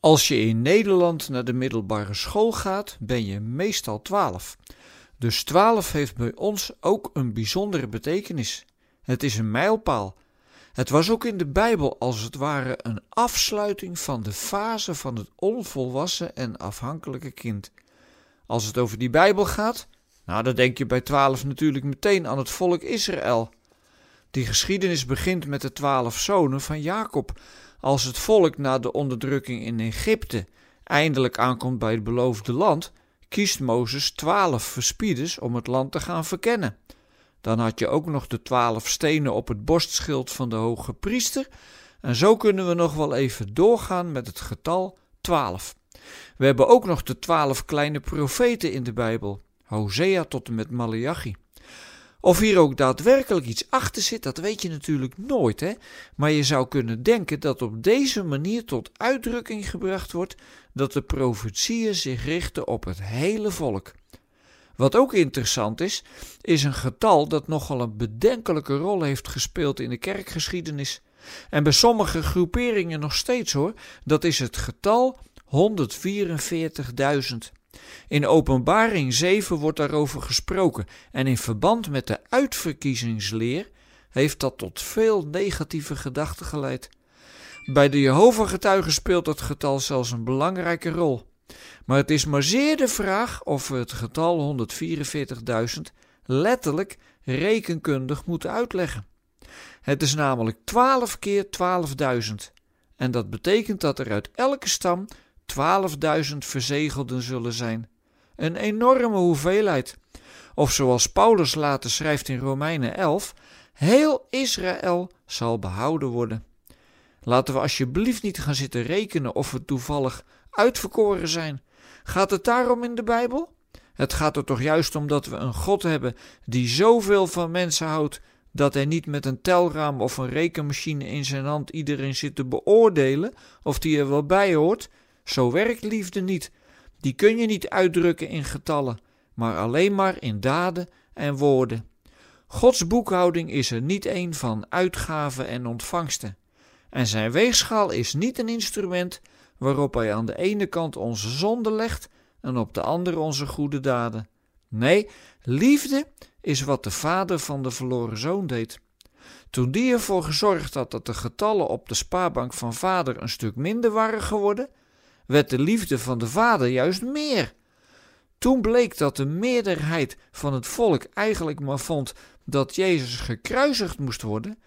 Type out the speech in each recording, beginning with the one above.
Als je in Nederland naar de middelbare school gaat, ben je meestal 12. Dus 12 heeft bij ons ook een bijzondere betekenis. Het is een mijlpaal. Het was ook in de Bijbel als het ware een afsluiting van de fase van het onvolwassen en afhankelijke kind. Als het over die Bijbel gaat, nou dan denk je bij 12 natuurlijk meteen aan het volk Israël. Die geschiedenis begint met de twaalf zonen van Jacob, als het volk na de onderdrukking in Egypte eindelijk aankomt bij het beloofde land, kiest Mozes twaalf verspieders om het land te gaan verkennen. Dan had je ook nog de twaalf stenen op het borstschild van de hoge priester. En zo kunnen we nog wel even doorgaan met het getal twaalf. We hebben ook nog de twaalf kleine profeten in de Bijbel, Hosea tot en met Malachi. Of hier ook daadwerkelijk iets achter zit, dat weet je natuurlijk nooit, hè? Maar je zou kunnen denken dat op deze manier tot uitdrukking gebracht wordt dat de profetieën zich richten op het hele volk. Wat ook interessant is, is een getal dat nogal een bedenkelijke rol heeft gespeeld in de kerkgeschiedenis. En bij sommige groeperingen nog steeds hoor, dat is het getal 144.000. In Openbaring 7 wordt daarover gesproken en in verband met de uitverkiezingsleer heeft dat tot veel negatieve gedachten geleid. Bij de Jehovah-getuigen speelt dat getal zelfs een belangrijke rol. Maar het is maar zeer de vraag of we het getal 144.000 letterlijk rekenkundig moeten uitleggen. Het is namelijk 12 keer 12.000 en dat betekent dat er uit elke stam 12.000 verzegelden zullen zijn. Een enorme hoeveelheid. Of zoals Paulus later schrijft in Romeinen 11: heel Israël zal behouden worden. Laten we alsjeblieft niet gaan zitten rekenen of we toevallig uitverkoren zijn. Gaat het daarom in de Bijbel? Het gaat er toch juist om dat we een God hebben die zoveel van mensen houdt dat hij niet met een telraam of een rekenmachine in zijn hand iedereen zit te beoordelen of die er wel bij hoort. Zo werkt liefde niet. Die kun je niet uitdrukken in getallen, maar alleen maar in daden en woorden. Gods boekhouding is er niet een van uitgaven en ontvangsten. En zijn weegschaal is niet een instrument waarop hij aan de ene kant onze zonde legt en op de andere onze goede daden. Nee, liefde is wat de vader van de verloren zoon deed. Toen die ervoor gezorgd had dat de getallen op de spaarbank van vader een stuk minder waren geworden, werd de liefde van de vader juist meer. Toen bleek dat de meerderheid van het volk eigenlijk maar vond dat Jezus gekruisigd moest worden,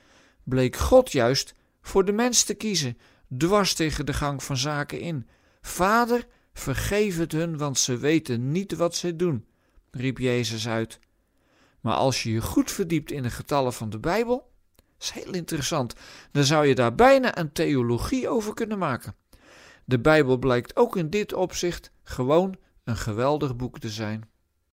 bleek God juist voor de mens te kiezen, dwars tegen de gang van zaken in. Vader, vergeef het hun, want ze weten niet wat ze doen, riep Jezus uit. Maar als je je goed verdiept in de getallen van de Bijbel, is heel interessant, dan zou je daar bijna een theologie over kunnen maken. De Bijbel blijkt ook in dit opzicht gewoon een geweldig boek te zijn.